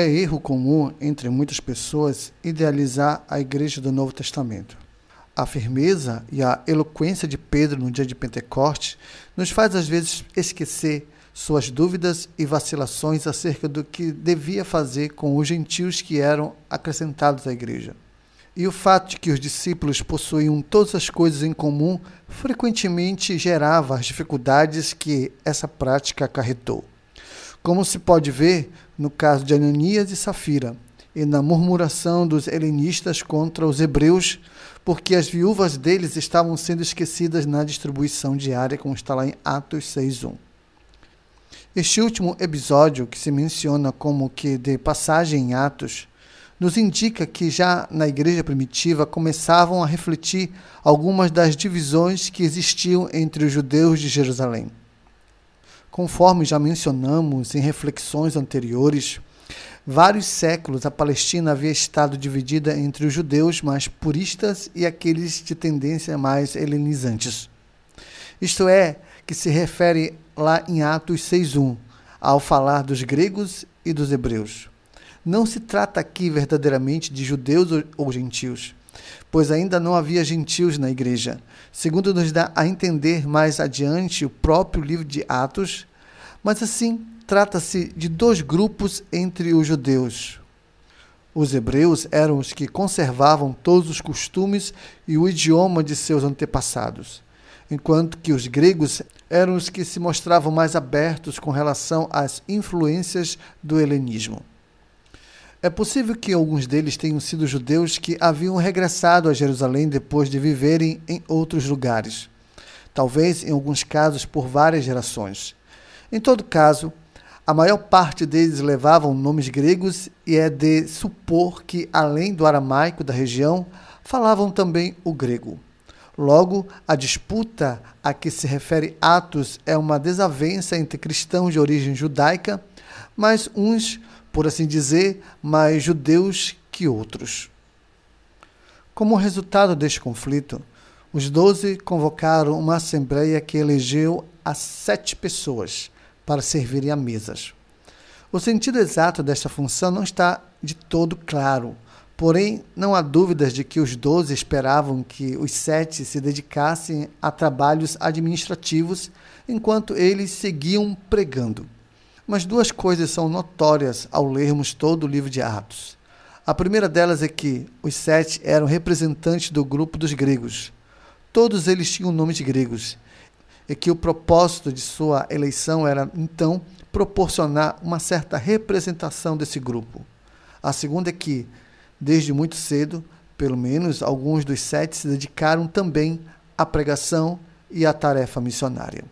É erro comum entre muitas pessoas idealizar a igreja do Novo Testamento. A firmeza e a eloquência de Pedro no dia de Pentecoste nos faz às vezes esquecer suas dúvidas e vacilações acerca do que devia fazer com os gentios que eram acrescentados à igreja. E o fato de que os discípulos possuíam todas as coisas em comum frequentemente gerava as dificuldades que essa prática acarretou como se pode ver no caso de Ananias e Safira, e na murmuração dos helenistas contra os hebreus, porque as viúvas deles estavam sendo esquecidas na distribuição diária, como está lá em Atos 6.1. Este último episódio, que se menciona como que de passagem em Atos, nos indica que já na igreja primitiva começavam a refletir algumas das divisões que existiam entre os judeus de Jerusalém. Conforme já mencionamos em reflexões anteriores, vários séculos a Palestina havia estado dividida entre os judeus mais puristas e aqueles de tendência mais helenizantes. Isto é, que se refere lá em Atos 6.1, ao falar dos gregos e dos hebreus. Não se trata aqui verdadeiramente de judeus ou gentios, pois ainda não havia gentios na igreja, segundo nos dá a entender mais adiante o próprio livro de Atos, mas assim trata-se de dois grupos entre os judeus. Os hebreus eram os que conservavam todos os costumes e o idioma de seus antepassados, enquanto que os gregos eram os que se mostravam mais abertos com relação às influências do helenismo. É possível que alguns deles tenham sido judeus que haviam regressado a Jerusalém depois de viverem em outros lugares, talvez em alguns casos por várias gerações. Em todo caso, a maior parte deles levavam nomes gregos e é de supor que, além do aramaico da região, falavam também o grego. Logo, a disputa a que se refere Atos é uma desavença entre cristãos de origem judaica, mas uns por assim dizer, mais judeus que outros. Como resultado deste conflito, os doze convocaram uma assembleia que elegeu as sete pessoas para servirem a mesas. O sentido exato desta função não está de todo claro, porém não há dúvidas de que os doze esperavam que os sete se dedicassem a trabalhos administrativos enquanto eles seguiam pregando. Mas duas coisas são notórias ao lermos todo o livro de Atos. A primeira delas é que os sete eram representantes do grupo dos gregos. Todos eles tinham nomes gregos, e que o propósito de sua eleição era, então, proporcionar uma certa representação desse grupo. A segunda é que, desde muito cedo, pelo menos alguns dos sete se dedicaram também à pregação e à tarefa missionária.